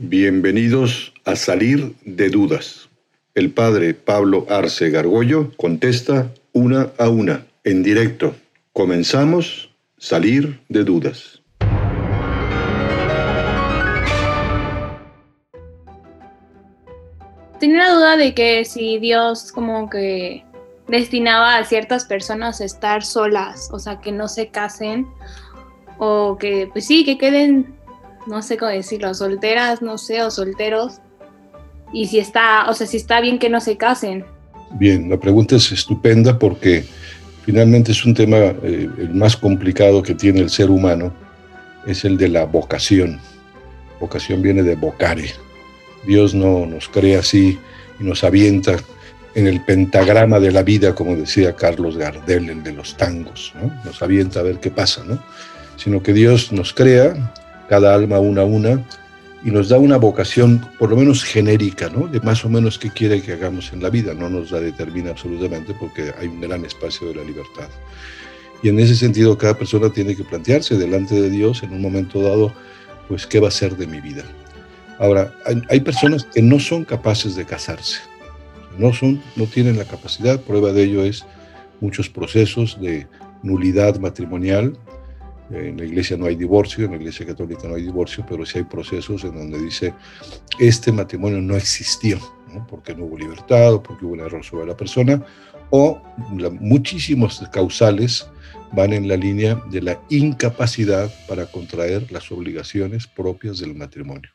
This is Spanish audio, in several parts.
Bienvenidos a Salir de Dudas. El padre Pablo Arce Gargollo contesta una a una, en directo. Comenzamos Salir de Dudas. Tenía una duda de que si Dios como que destinaba a ciertas personas a estar solas, o sea, que no se casen, o que, pues sí, que queden no sé cómo decirlo, solteras, no sé, o solteros. Y si está, o sea, si está bien que no se casen. Bien, la pregunta es estupenda porque finalmente es un tema eh, el más complicado que tiene el ser humano, es el de la vocación. Vocación viene de vocare. Dios no nos crea así y nos avienta en el pentagrama de la vida, como decía Carlos Gardel, el de los tangos, ¿no? Nos avienta a ver qué pasa, ¿no? Sino que Dios nos crea cada alma una a una, y nos da una vocación por lo menos genérica, ¿no? De más o menos qué quiere que hagamos en la vida, no nos la determina absolutamente porque hay un gran espacio de la libertad. Y en ese sentido cada persona tiene que plantearse delante de Dios en un momento dado, pues, ¿qué va a ser de mi vida? Ahora, hay, personas que no son capaces de casarse, no, son, no tienen la capacidad, prueba de ello es muchos procesos de nulidad matrimonial, en la iglesia no hay divorcio, en la iglesia católica no hay divorcio, pero sí hay procesos en donde dice, este matrimonio no existió, porque no hubo libertad o porque hubo un error sobre la persona, o muchísimos causales van en la línea de la incapacidad para contraer las obligaciones propias del matrimonio,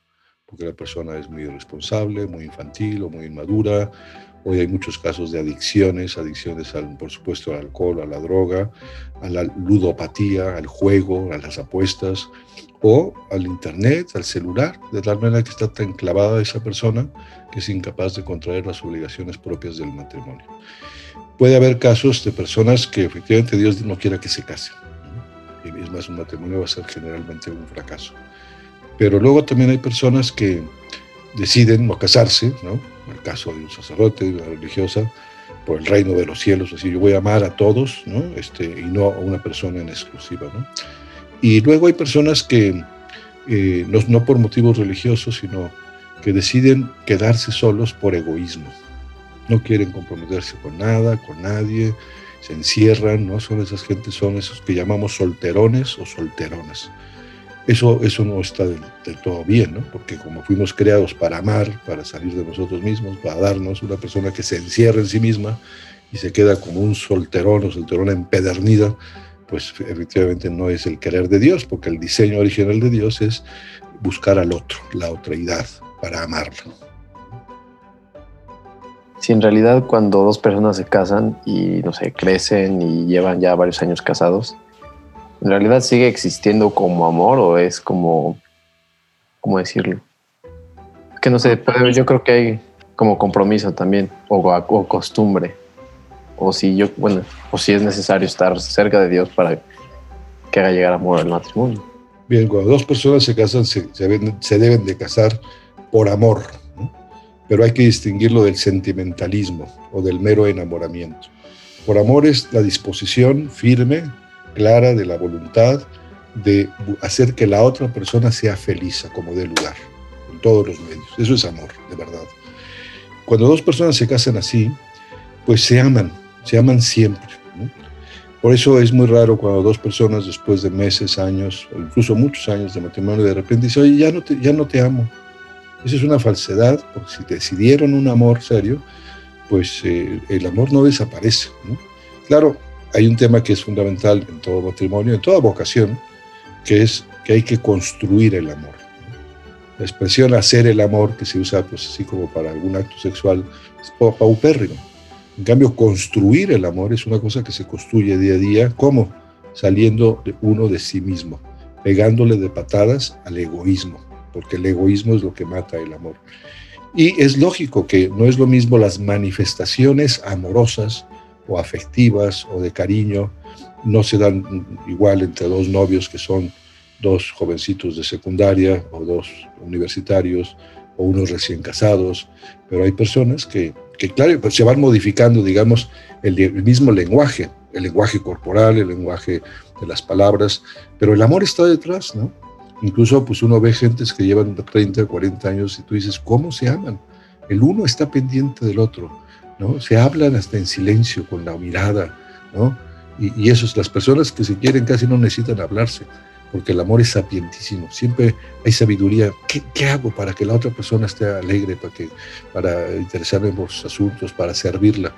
porque la persona es muy irresponsable, muy infantil o muy inmadura, Hoy hay muchos casos de adicciones, adicciones al, por supuesto al alcohol, a la droga, a la ludopatía, al juego, a las apuestas o al internet, al celular, de tal manera que está tan clavada esa persona que es incapaz de contraer las obligaciones propias del matrimonio. Puede haber casos de personas que efectivamente Dios no quiera que se casen. Y es más, un matrimonio va a ser generalmente un fracaso. Pero luego también hay personas que deciden no casarse, ¿no? En el caso de un sacerdote, de una religiosa, por el reino de los cielos, así yo voy a amar a todos, ¿no? Este, y no a una persona en exclusiva, ¿no? Y luego hay personas que, eh, no, no por motivos religiosos, sino que deciden quedarse solos por egoísmo. No quieren comprometerse con nada, con nadie, se encierran, ¿no? Son esas gentes, son esos que llamamos solterones o solteronas. Eso, eso no está del, todo bien, ¿no? porque como fuimos creados para amar, para salir de nosotros mismos, para darnos una persona que se encierra en sí misma y se queda como un solterón o solterona empedernida, pues efectivamente no es el querer de Dios, porque el diseño original de Dios es buscar al otro, la otreidad, para amarlo. Si en realidad cuando dos personas se casan y, no sé, crecen y llevan ya varios años casados, ¿En realidad sigue existiendo como amor o es como, cómo decirlo? Es que no sé, yo creo que hay como compromiso también o, o, costumbre. O si yo, bueno, o si es necesario estar cerca de Dios para que haga llegar amor al matrimonio. Bien, cuando dos personas se casan, se, se, deben de casar por amor, pero hay que distinguirlo del sentimentalismo o del mero enamoramiento. Por amor es la disposición firme clara de la voluntad de hacer que la otra persona sea feliz como de lugar, en todos los medios. Eso es amor, de verdad. Cuando dos personas se casan así, pues se aman, se aman siempre. Por eso es muy raro cuando dos personas después de meses, años, o incluso muchos años de matrimonio, de repente dicen, oye, ya no te, ya no te amo. Esa es una falsedad, porque si decidieron un amor serio, pues eh, el amor no desaparece. Claro, hay un tema que es fundamental en todo matrimonio, en toda vocación, que es que hay que construir el amor. La expresión hacer el amor, que se usa pues, así como para algún acto sexual, es paupérrimo. En cambio, construir el amor es una cosa que se construye día a día. ¿Cómo? Saliendo de uno de sí mismo, pegándole de patadas al egoísmo, porque el egoísmo es lo que mata el amor. Y es lógico que no es lo mismo las manifestaciones amorosas o afectivas o de cariño no se dan igual entre dos novios que son dos jovencitos de secundaria o dos universitarios o unos recién casados, pero hay personas que, que claro, pues se van modificando, digamos, el, mismo lenguaje, el lenguaje corporal, el lenguaje de las palabras, pero el amor está detrás, ¿no? Incluso pues uno ve gentes que llevan 30, 40 años y tú dices, ¿cómo se aman? El uno está pendiente del otro, ¿no? Se hablan hasta en silencio, con la mirada, ¿no? Y, y eso, las personas que se quieren casi no necesitan hablarse, porque el amor es sapientísimo. Siempre hay sabiduría. ¿Qué, hago para que la otra persona esté alegre, para, que, para interesarme en los asuntos, para servirla?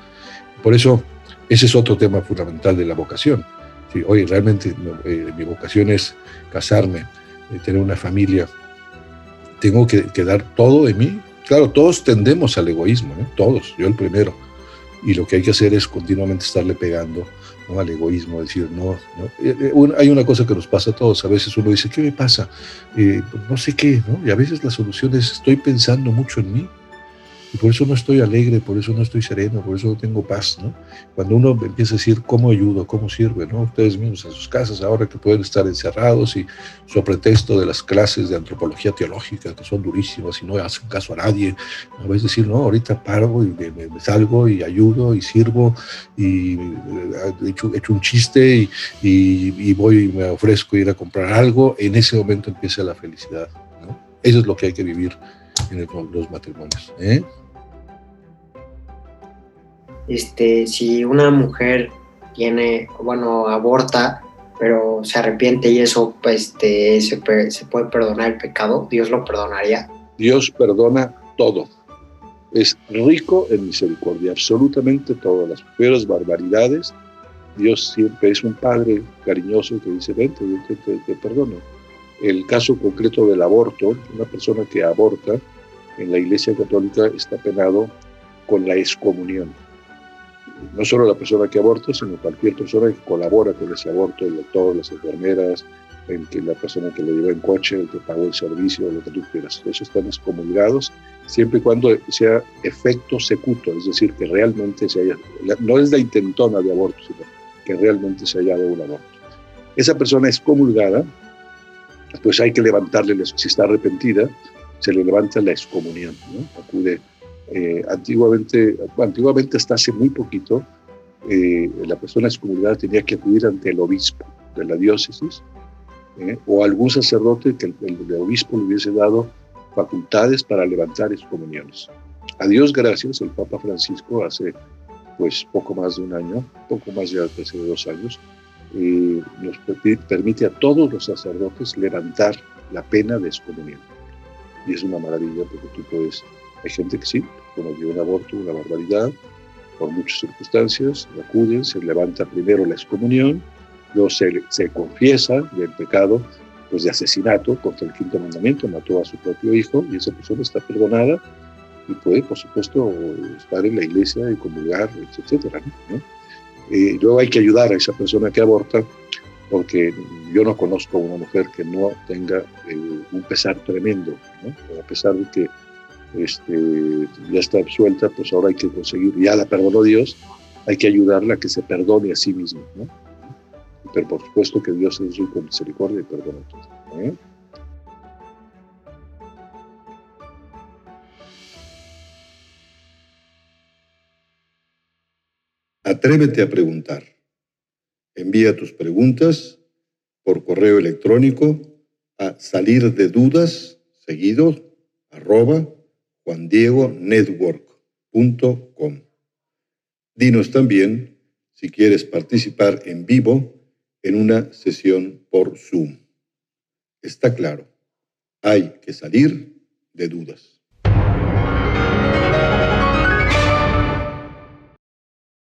Por eso, ese es otro tema fundamental de la vocación. Sí, oye, realmente eh, mi vocación es casarme, eh, tener una familia. Tengo que, dar todo de mí. Claro, todos tendemos al egoísmo, ¿eh? todos, yo el primero. Y lo que hay que hacer es continuamente estarle pegando al egoísmo, decir, no, eh, eh, hay una cosa que nos pasa a todos, a veces uno dice, ¿qué me pasa? Eh, no sé qué, ¿no? y a veces la solución es, estoy pensando mucho en mí, y por eso no estoy alegre, por eso no estoy sereno, por eso no tengo paz, ¿no? Cuando uno empieza a decir cómo ayudo, cómo sirve, ¿no? Ustedes mismos en sus casas, ahora que pueden estar encerrados y su pretexto de las clases de antropología teológica, que son durísimas y no hacen caso a nadie, a veces decir, no, ahorita paro y me, salgo y ayudo y sirvo y eh, he hecho, un chiste y, voy y me ofrezco ir a comprar algo, en ese momento empieza la felicidad, ¿no? Eso es lo que hay que vivir en los matrimonios. ¿eh? Este, si una mujer tiene, bueno, aborta, pero se arrepiente y eso pues, este, se, puede perdonar el pecado, Dios lo perdonaría. Dios perdona todo. Es rico en misericordia, absolutamente todas las peores barbaridades. Dios siempre es un padre cariñoso que dice, vente, yo te perdono. El caso concreto del aborto, una persona que aborta en la Iglesia Católica está penado con la excomunión no solo la persona que aborta, sino cualquier persona que colabora con ese aborto, el doctor, las enfermeras, el que, la persona que lo llevó en coche, el que pagó el servicio, lo que tú quieras. Eso están excomulgados siempre y cuando sea efecto secuto, es decir, que realmente se haya, no es la intentona de aborto, sino que realmente se haya dado un aborto. Esa persona es comulgada, pues hay que levantarle, si está arrepentida, se le levanta la excomunión, acude eh, antiguamente, antiguamente hasta hace muy poquito, eh, la persona excomulgada tenía que acudir ante el obispo de la diócesis eh, o algún sacerdote que el, obispo le hubiese dado facultades para levantar excomuniones. A Dios gracias, el Papa Francisco hace pues poco más de un año, poco más de dos años, nos permite a todos los sacerdotes levantar la pena de excomunión. Y es una maravilla porque tú puedes hay gente que sí, cometió un aborto, una barbaridad, por muchas circunstancias, acuden, se levanta primero la excomunión, luego se, se confiesa del pecado pues, de asesinato contra el quinto mandamiento, mató a su propio hijo y esa persona está perdonada y puede, por supuesto, estar en la iglesia y comulgar, etc. Eh, luego hay que ayudar a esa persona que aborta, porque yo no conozco a una mujer que no tenga eh, un pesar tremendo, a pesar de que este, ya está absuelta, pues ahora hay que conseguir, ya la perdonó Dios, hay que ayudarla a que se perdone a sí misma. Pero por supuesto que Dios es rico en misericordia y perdona todo. ¿eh? Atrévete a preguntar. Envía tus preguntas por correo electrónico a salir de dudas seguido arroba juandiegonetwork.com. Dinos también si quieres participar en vivo en una sesión por Zoom. Está claro, hay que salir de dudas.